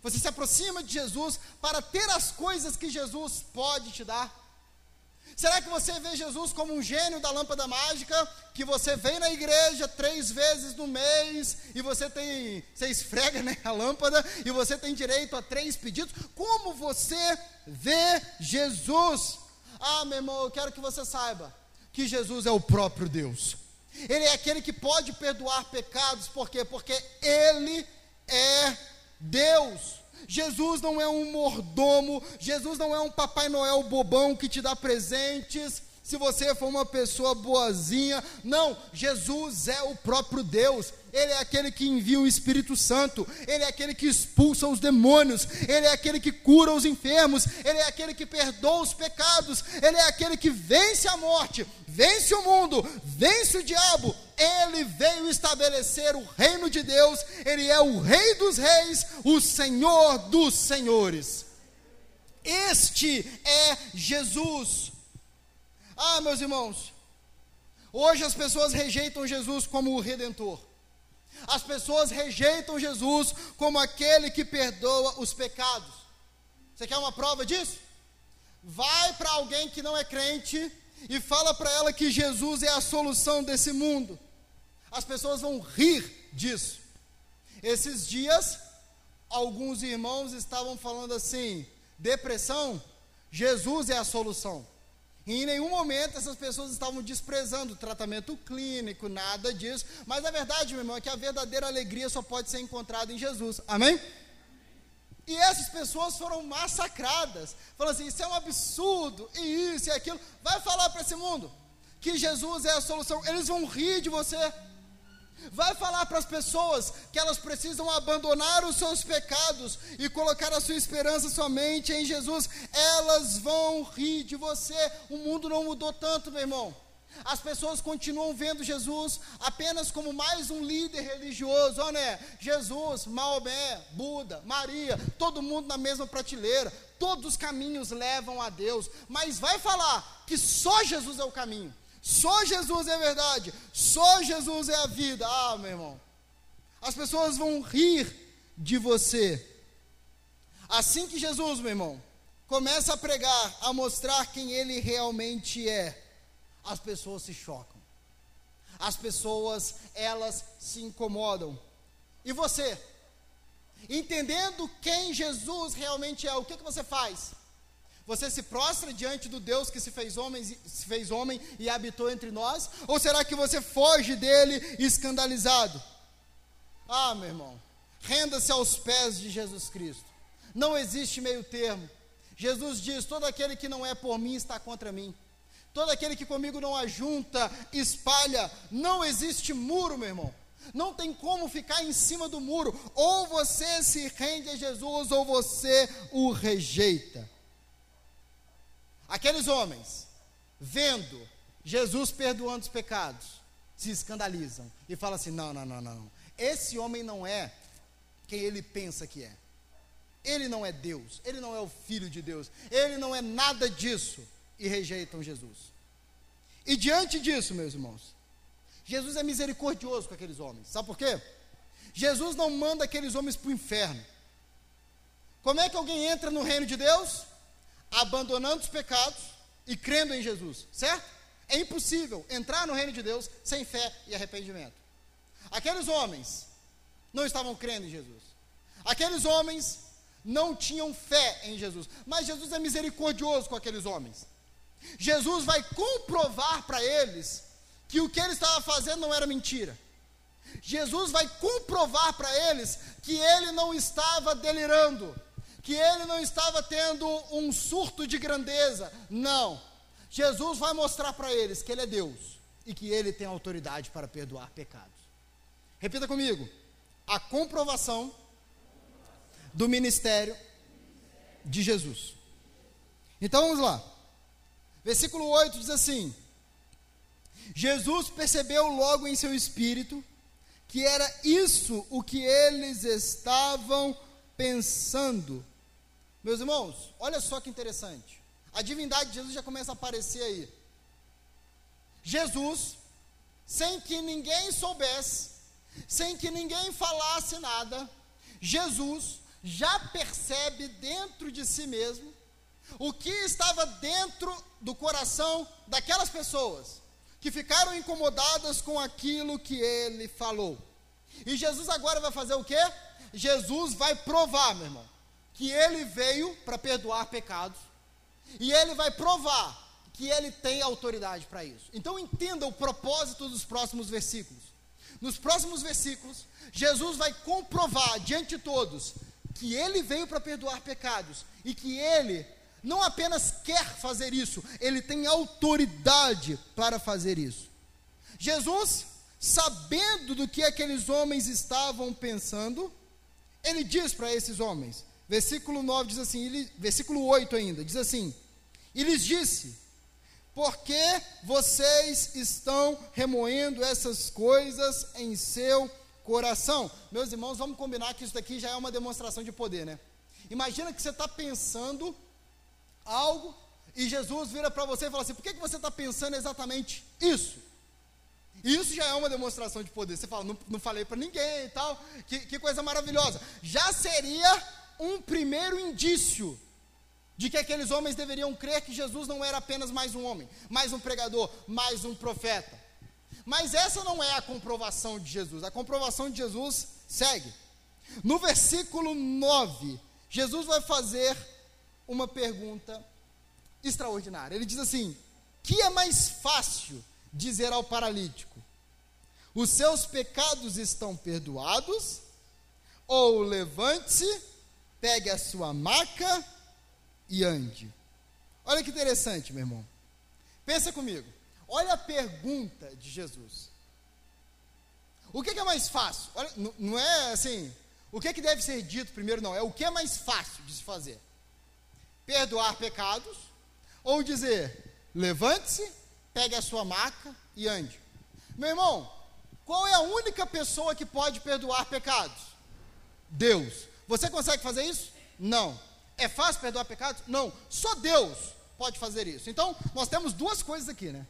A: Você se aproxima de Jesus para ter as coisas que Jesus pode te dar. Será que você vê Jesus como um gênio da lâmpada mágica, que você vem na igreja três vezes no mês e você tem, você esfrega né, a lâmpada e você tem direito a três pedidos? Como você vê Jesus? Ah, meu irmão, eu quero que você saiba que Jesus é o próprio Deus. Ele é aquele que pode perdoar pecados, por quê? Porque Ele é Deus. Jesus não é um mordomo, Jesus não é um Papai Noel bobão que te dá presentes. Se você for uma pessoa boazinha, não, Jesus é o próprio Deus. Ele é aquele que envia o Espírito Santo, Ele é aquele que expulsa os demônios, Ele é aquele que cura os enfermos, Ele é aquele que perdoa os pecados, Ele é aquele que vence a morte, vence o mundo, vence o diabo. Ele veio estabelecer o reino de Deus, Ele é o Rei dos Reis, o Senhor dos Senhores. Este é Jesus. Ah, meus irmãos, hoje as pessoas rejeitam Jesus como o Redentor. As pessoas rejeitam Jesus como aquele que perdoa os pecados. Você quer uma prova disso? Vai para alguém que não é crente e fala para ela que Jesus é a solução desse mundo. As pessoas vão rir disso. Esses dias, alguns irmãos estavam falando assim: depressão, Jesus é a solução. E em nenhum momento essas pessoas estavam desprezando o tratamento clínico, nada disso. Mas a verdade, meu irmão, é que a verdadeira alegria só pode ser encontrada em Jesus. Amém? E essas pessoas foram massacradas. Falando assim: isso é um absurdo, e isso e aquilo. Vai falar para esse mundo que Jesus é a solução. Eles vão rir de você. Vai falar para as pessoas que elas precisam abandonar os seus pecados e colocar a sua esperança somente em Jesus. Elas vão rir de você. O mundo não mudou tanto, meu irmão. As pessoas continuam vendo Jesus apenas como mais um líder religioso, oh, né? Jesus, Maomé, Buda, Maria, todo mundo na mesma prateleira. Todos os caminhos levam a Deus, mas vai falar que só Jesus é o caminho. Só Jesus é verdade, só Jesus é a vida. Ah, meu irmão, as pessoas vão rir de você. Assim que Jesus, meu irmão, começa a pregar, a mostrar quem ele realmente é, as pessoas se chocam. As pessoas, elas se incomodam. E você, entendendo quem Jesus realmente é, o que, que você faz? Você se prostra diante do Deus que se fez homem, se fez homem e habitou entre nós? Ou será que você foge dele escandalizado? Ah, meu irmão, renda-se aos pés de Jesus Cristo. Não existe meio termo. Jesus diz: todo aquele que não é por mim está contra mim. Todo aquele que comigo não ajunta, espalha. Não existe muro, meu irmão. Não tem como ficar em cima do muro. Ou você se rende a Jesus, ou você o rejeita. Aqueles homens, vendo Jesus perdoando os pecados, se escandalizam e falam assim: não, não, não, não. Esse homem não é quem ele pensa que é. Ele não é Deus, ele não é o Filho de Deus, ele não é nada disso e rejeitam Jesus. E diante disso, meus irmãos, Jesus é misericordioso com aqueles homens, sabe por quê? Jesus não manda aqueles homens para o inferno. Como é que alguém entra no reino de Deus? Abandonando os pecados e crendo em Jesus, certo? É impossível entrar no reino de Deus sem fé e arrependimento. Aqueles homens não estavam crendo em Jesus. Aqueles homens não tinham fé em Jesus. Mas Jesus é misericordioso com aqueles homens. Jesus vai comprovar para eles que o que ele estava fazendo não era mentira. Jesus vai comprovar para eles que ele não estava delirando, que ele não estava tendo um surto de grandeza. Não. Jesus vai mostrar para eles que ele é Deus e que ele tem autoridade para perdoar pecados. Repita comigo: a comprovação do ministério de Jesus. Então vamos lá. Versículo 8 diz assim: Jesus percebeu logo em seu espírito que era isso o que eles estavam pensando. Meus irmãos, olha só que interessante. A divindade de Jesus já começa a aparecer aí. Jesus, sem que ninguém soubesse, sem que ninguém falasse nada, Jesus já percebe dentro de si mesmo o que estava dentro do coração daquelas pessoas que ficaram incomodadas com aquilo que ele falou. E Jesus agora vai fazer o quê? Jesus vai provar, meu irmão, que ele veio para perdoar pecados, e ele vai provar que ele tem autoridade para isso. Então entenda o propósito dos próximos versículos. Nos próximos versículos, Jesus vai comprovar diante de todos que ele veio para perdoar pecados e que ele não apenas quer fazer isso, ele tem autoridade para fazer isso. Jesus, sabendo do que aqueles homens estavam pensando, ele diz para esses homens, versículo 9 diz assim, ele, versículo 8 ainda, diz assim: E lhes disse: Por que vocês estão remoendo essas coisas em seu coração. Meus irmãos, vamos combinar que isso daqui já é uma demonstração de poder, né? Imagina que você está pensando algo e Jesus vira para você e fala assim: por que, que você está pensando exatamente isso? Isso já é uma demonstração de poder. Você fala, não, não falei para ninguém e tal, que, que coisa maravilhosa. Já seria um primeiro indício de que aqueles homens deveriam crer que Jesus não era apenas mais um homem, mais um pregador, mais um profeta. Mas essa não é a comprovação de Jesus. A comprovação de Jesus segue. No versículo 9, Jesus vai fazer uma pergunta extraordinária. Ele diz assim: Que é mais fácil dizer ao paralítico: Os seus pecados estão perdoados? Ou levante-se, pegue a sua maca e ande. Olha que interessante, meu irmão. Pensa comigo. Olha a pergunta de Jesus. O que, é mais fácil? Olha, não, não é assim, o que, que deve ser dito primeiro, não. É o que é mais fácil de se fazer: perdoar pecados, ou dizer, levante-se, pegue a sua maca e ande. Meu irmão, qual é a única pessoa que pode perdoar pecados? Deus. Você consegue fazer isso? Não. É fácil perdoar pecados? Não. Só Deus pode fazer isso. Então, nós temos duas coisas aqui, né?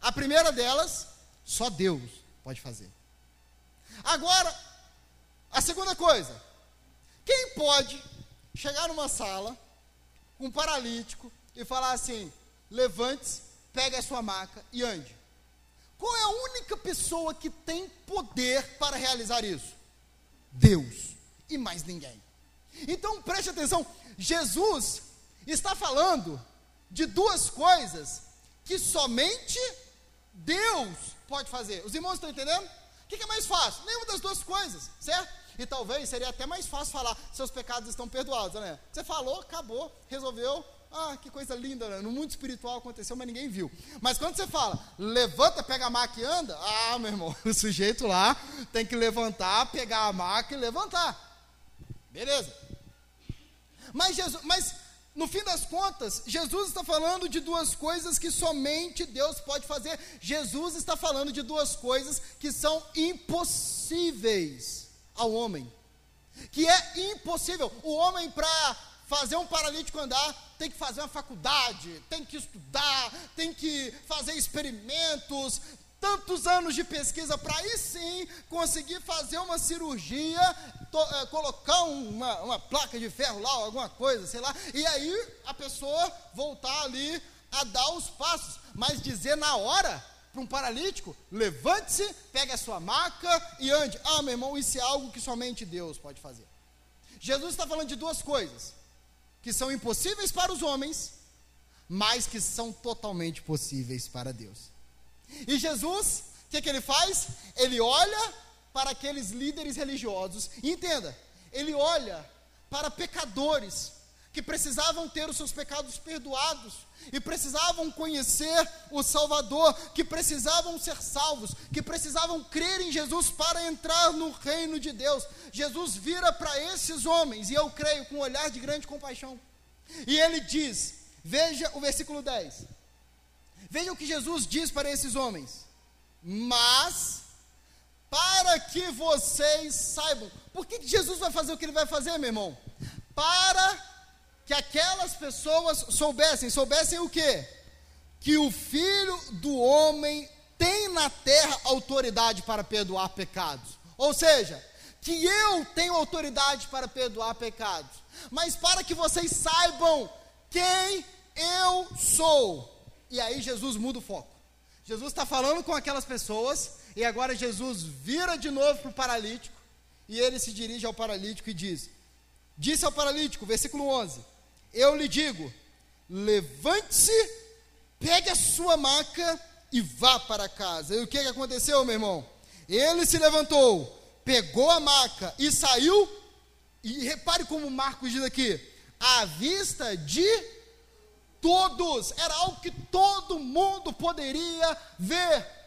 A: A primeira delas, só Deus pode fazer. Agora, a segunda coisa, quem pode chegar numa sala com um paralítico e falar assim: levante-se, pegue a sua maca e ande? Qual é a única pessoa que tem poder para realizar isso? Deus e mais ninguém. Então preste atenção: Jesus está falando de duas coisas que somente Deus pode fazer. Os irmãos estão entendendo? O que, é mais fácil? Nenhuma das duas coisas, certo? E talvez seria até mais fácil falar, seus pecados estão perdoados, né? Você falou, acabou, resolveu. Ah, que coisa linda, né? No mundo espiritual aconteceu, mas ninguém viu. Mas quando você fala, levanta, pega a maca e anda, ah, meu irmão, o sujeito lá tem que levantar, pegar a maca e levantar. Beleza. Mas Jesus, mas no fim das contas, Jesus está falando de duas coisas que somente Deus pode fazer. Jesus está falando de duas coisas que são impossíveis ao homem. que é impossível. O homem, para fazer um paralítico andar, tem que fazer uma faculdade, tem que estudar, tem que fazer experimentos, tantos anos de pesquisa para aí sim conseguir fazer uma cirurgia, to, é, colocar uma, uma placa de ferro lá, alguma coisa, sei lá, e aí a pessoa voltar ali a dar os passos, mas dizer na hora para um paralítico, levante-se, pegue a sua maca e ande. Ah, meu irmão, isso é algo que somente Deus pode fazer. Jesus está falando de duas coisas que são impossíveis para os homens, mas que são totalmente possíveis para Deus. E Jesus, o que, que ele faz? Ele olha para aqueles líderes religiosos, e entenda, ele olha para pecadores que precisavam ter os seus pecados perdoados e precisavam conhecer o Salvador, que precisavam ser salvos, que precisavam crer em Jesus para entrar no reino de Deus. Jesus vira para esses homens, e eu creio com um olhar de grande compaixão, e ele diz: Veja o versículo 10. Veja o que Jesus diz para esses homens. Mas, para que vocês saibam, por que Jesus vai fazer o que ele vai fazer, meu irmão? Para que aquelas pessoas soubessem, soubessem o quê? Que o filho do homem tem na terra autoridade para perdoar pecados. Ou seja, que eu tenho autoridade para perdoar pecados. Mas para que vocês saibam quem eu sou. E aí Jesus muda o foco. Jesus está falando com aquelas pessoas, e agora Jesus vira de novo para o paralítico, e ele se dirige ao paralítico e diz: Disse ao paralítico, versículo 11: Eu lhe digo, levante-se, pegue a sua maca e vá para casa. E o que, que aconteceu, meu irmão? Ele se levantou, pegou a maca e saiu, e repare como Marcos diz aqui, à vista de todos, era algo que todo mundo poderia ver.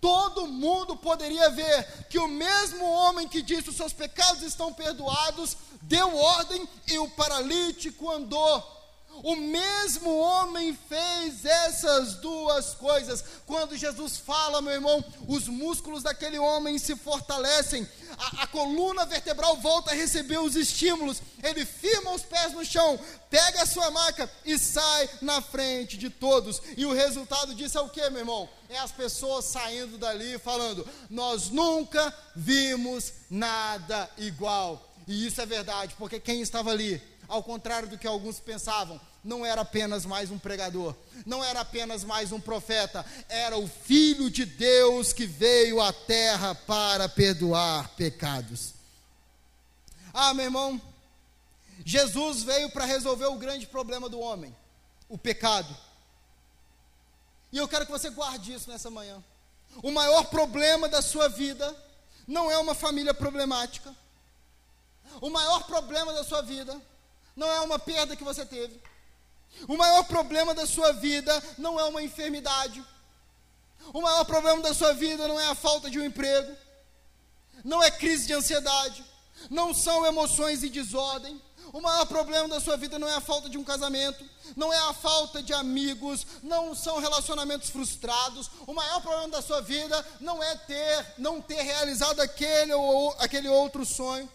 A: Todo mundo poderia ver que o mesmo homem que disse os seus pecados estão perdoados, deu ordem e o paralítico andou. O mesmo homem fez essas duas coisas. Quando Jesus fala, meu irmão, os músculos daquele homem se fortalecem, a, a, coluna vertebral volta a receber os estímulos, ele firma os pés no chão, pega a sua maca e sai na frente de todos. E o resultado disso é o que, meu irmão? É as pessoas saindo dali falando: Nós nunca vimos nada igual. E isso é verdade, porque quem estava ali, ao contrário do que alguns pensavam, não era apenas mais um pregador, não era apenas mais um profeta, era o Filho de Deus que veio à terra para perdoar pecados. Ah, meu irmão, Jesus veio para resolver o grande problema do homem, o pecado. E eu quero que você guarde isso nessa manhã. O maior problema da sua vida não é uma família problemática. O maior problema da sua vida não é uma perda que você teve. O maior problema da sua vida não é uma enfermidade. O maior problema da sua vida não é a falta de um emprego. Não é crise de ansiedade. Não são emoções e desordem. O maior problema da sua vida não é a falta de um casamento, não é a falta de amigos, não são relacionamentos frustrados. O maior problema da sua vida não é ter, não ter realizado aquele ou aquele outro sonho.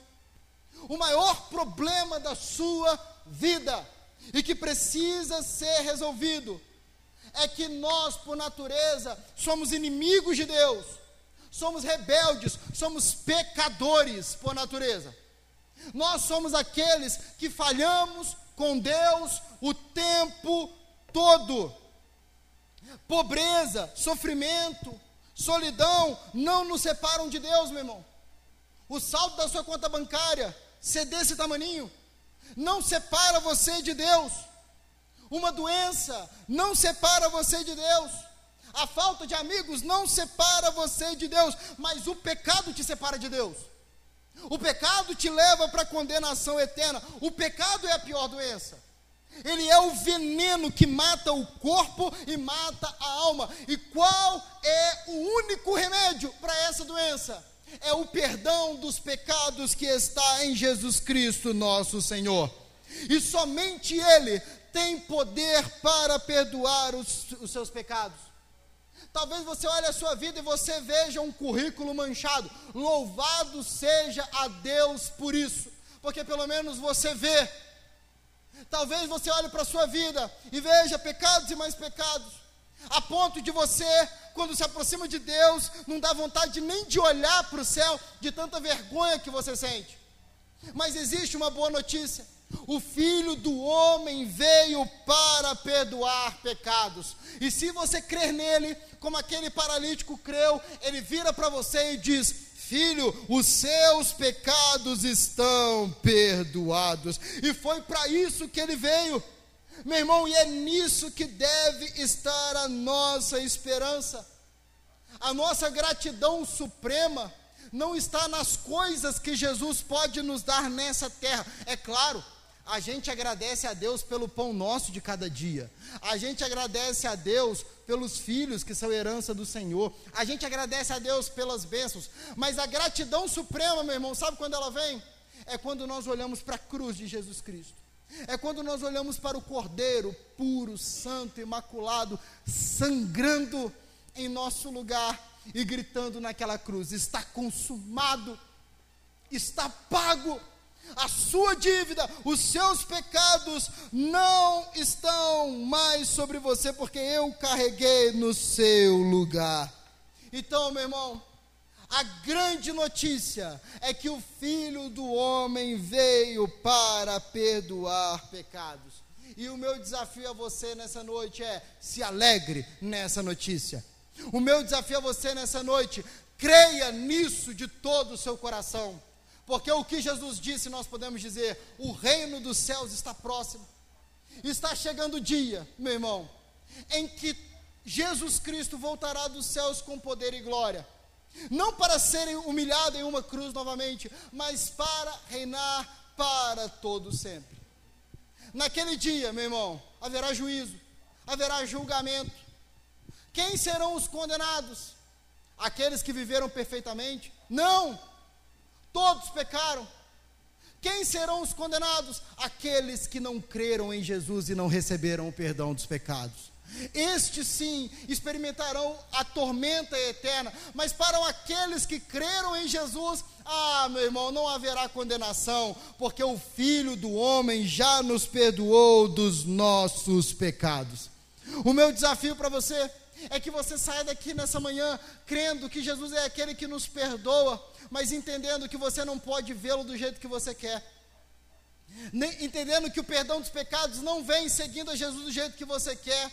A: O maior problema da sua vida e que precisa ser resolvido é que nós, por natureza, somos inimigos de Deus, somos rebeldes, somos pecadores por natureza. Nós somos aqueles que falhamos com Deus o tempo todo. Pobreza, sofrimento, solidão não nos separam de Deus, meu irmão. O saldo da sua conta bancária ser desse tamaninho não separa você de Deus. Uma doença não separa você de Deus. A falta de amigos não separa você de Deus, mas o pecado te separa de Deus. O pecado te leva para a condenação eterna. O pecado é a pior doença. Ele é o veneno que mata o corpo e mata a alma. E qual é o único remédio para essa doença? É o perdão dos pecados que está em Jesus Cristo, nosso Senhor. E somente Ele tem poder para perdoar os, os seus pecados. Talvez você olhe a sua vida e você veja um currículo manchado. Louvado seja a Deus por isso. porque pelo menos você vê. Talvez você olhe para a sua vida e veja pecados e mais pecados, a ponto de você, quando se aproxima de Deus, não dá vontade nem de olhar para o céu, de tanta vergonha que você sente. Mas existe uma boa notícia: o Filho do Homem veio para perdoar pecados. E se você crer nele, como aquele paralítico creu, ele vira para você e diz: Filho, os seus pecados estão perdoados. E foi para isso que ele veio. Meu irmão, e é nisso que deve estar a nossa esperança. A nossa gratidão suprema não está nas coisas que Jesus pode nos dar nessa terra. É claro, a gente agradece a Deus pelo pão nosso de cada dia. A gente agradece a Deus pelos filhos que são herança do Senhor. A gente agradece a Deus pelas bênçãos. Mas a gratidão suprema, meu irmão, sabe quando ela vem? É quando nós olhamos para a cruz de Jesus Cristo. É quando nós olhamos para o Cordeiro puro, santo, imaculado, sangrando em nosso lugar e gritando naquela cruz: está consumado, está pago. A sua dívida, os seus pecados não estão mais sobre você, porque eu carreguei no seu lugar. Então, meu irmão, a grande notícia é que o Filho do Homem veio para perdoar pecados. E o meu desafio a você nessa noite é: se alegre nessa notícia. O meu desafio a você nessa noite, creia nisso de todo o seu coração. Porque o que Jesus disse, nós podemos dizer: o reino dos céus está próximo. Está chegando o dia, meu irmão, em que Jesus Cristo voltará dos céus com poder e glória. Não para ser humilhado em uma cruz novamente, mas para reinar para todo sempre. Naquele dia, meu irmão, haverá juízo, haverá julgamento. Quem serão os condenados? Aqueles que viveram perfeitamente? Não! Todos pecaram. Quem serão os condenados? Aqueles que não creram em Jesus e não receberam o perdão dos pecados. Estes sim experimentarão a tormenta eterna, mas para aqueles que creram em Jesus, ah, meu irmão, não haverá condenação, porque o Filho do Homem já nos perdoou dos nossos pecados. O meu desafio para você é que você saia daqui nessa manhã crendo que Jesus é aquele que nos perdoa, mas entendendo que você não pode vê-lo do jeito que você quer. entendendo que o perdão dos pecados não vem seguindo a Jesus do jeito que você quer,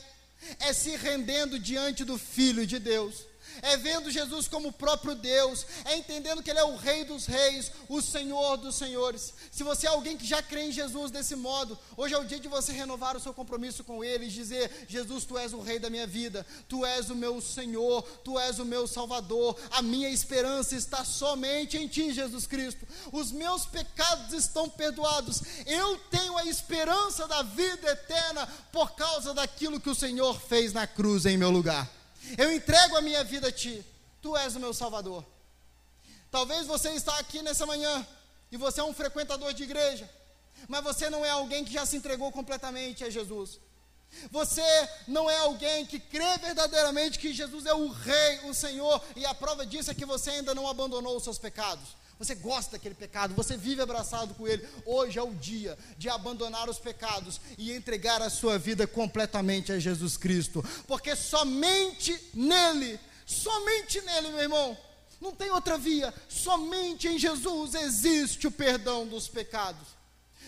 A: é se rendendo diante do Filho de Deus é vendo Jesus como o próprio Deus, é entendendo que Ele é o Rei dos Reis, o Senhor dos Senhores. Se você é alguém que já crê em Jesus desse modo, hoje é o dia de você renovar o seu compromisso com Ele e dizer: Jesus, Tu és o Rei da minha vida, Tu és o meu Senhor, Tu és o meu Salvador, a minha esperança está somente em Ti, Jesus Cristo. Os meus pecados estão perdoados, eu tenho a esperança da vida eterna por causa daquilo que o Senhor fez na cruz em meu lugar. Eu entrego a minha vida a Ti. Tu és o meu Salvador. Talvez você está aqui nessa manhã e você é um frequentador de igreja, mas você não é alguém que já se entregou completamente a Jesus. Você não é alguém que crê verdadeiramente que Jesus é o Rei, o Senhor, e a prova disso é que você ainda não abandonou os seus pecados você gosta daquele pecado, você vive abraçado com ele. Hoje é o dia de abandonar os pecados e entregar a sua vida completamente a Jesus Cristo, porque somente nele, somente nele, meu irmão, não tem outra via, somente em Jesus existe o perdão dos pecados.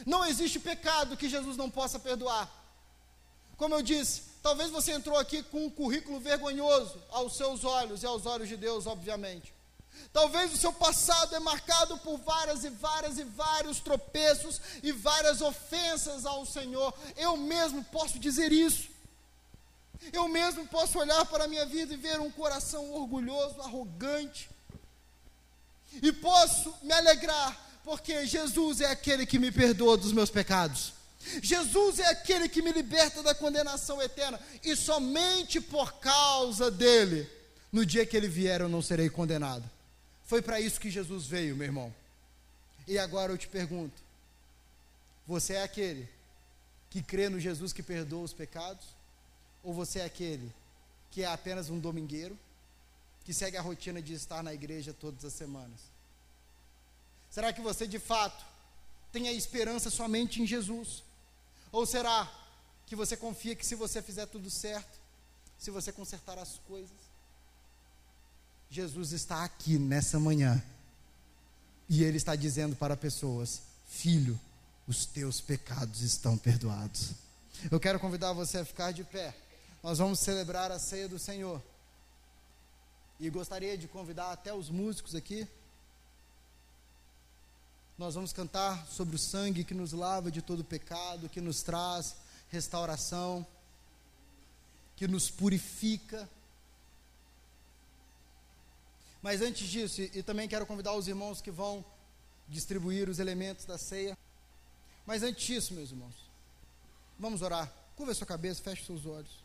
A: Não existe pecado que Jesus não possa perdoar. Como eu disse, talvez você entrou aqui com um currículo vergonhoso aos seus olhos e aos olhos de Deus, obviamente. Talvez o seu passado é marcado por várias e várias e vários tropeços e várias ofensas ao Senhor. Eu mesmo posso dizer isso. Eu mesmo posso olhar para a minha vida e ver um coração orgulhoso, arrogante. E posso me alegrar, porque Jesus é aquele que me perdoa dos meus pecados. Jesus é aquele que me liberta da condenação eterna. E somente por causa dele, no dia que ele vier, eu não serei condenado. Foi para isso que Jesus veio, meu irmão. E agora eu te pergunto: você é aquele que crê no Jesus que perdoa os pecados? Ou você é aquele que é apenas um domingueiro, que segue a rotina de estar na igreja todas as semanas? Será que você de fato tenha esperança somente em Jesus? Ou será que você confia que se você fizer tudo certo, se você consertar as coisas, Jesus está aqui nessa manhã e Ele está dizendo para pessoas: Filho, os teus pecados estão perdoados. Eu quero convidar você a ficar de pé. Nós vamos celebrar a ceia do Senhor. E gostaria de convidar até os músicos aqui. Nós vamos cantar sobre o sangue que nos lava de todo pecado, que nos traz restauração, que nos purifica. Mas antes disso, e também quero convidar os irmãos que vão distribuir os elementos da ceia. Mas antes disso, meus irmãos, vamos orar. Curva sua cabeça, feche seus olhos.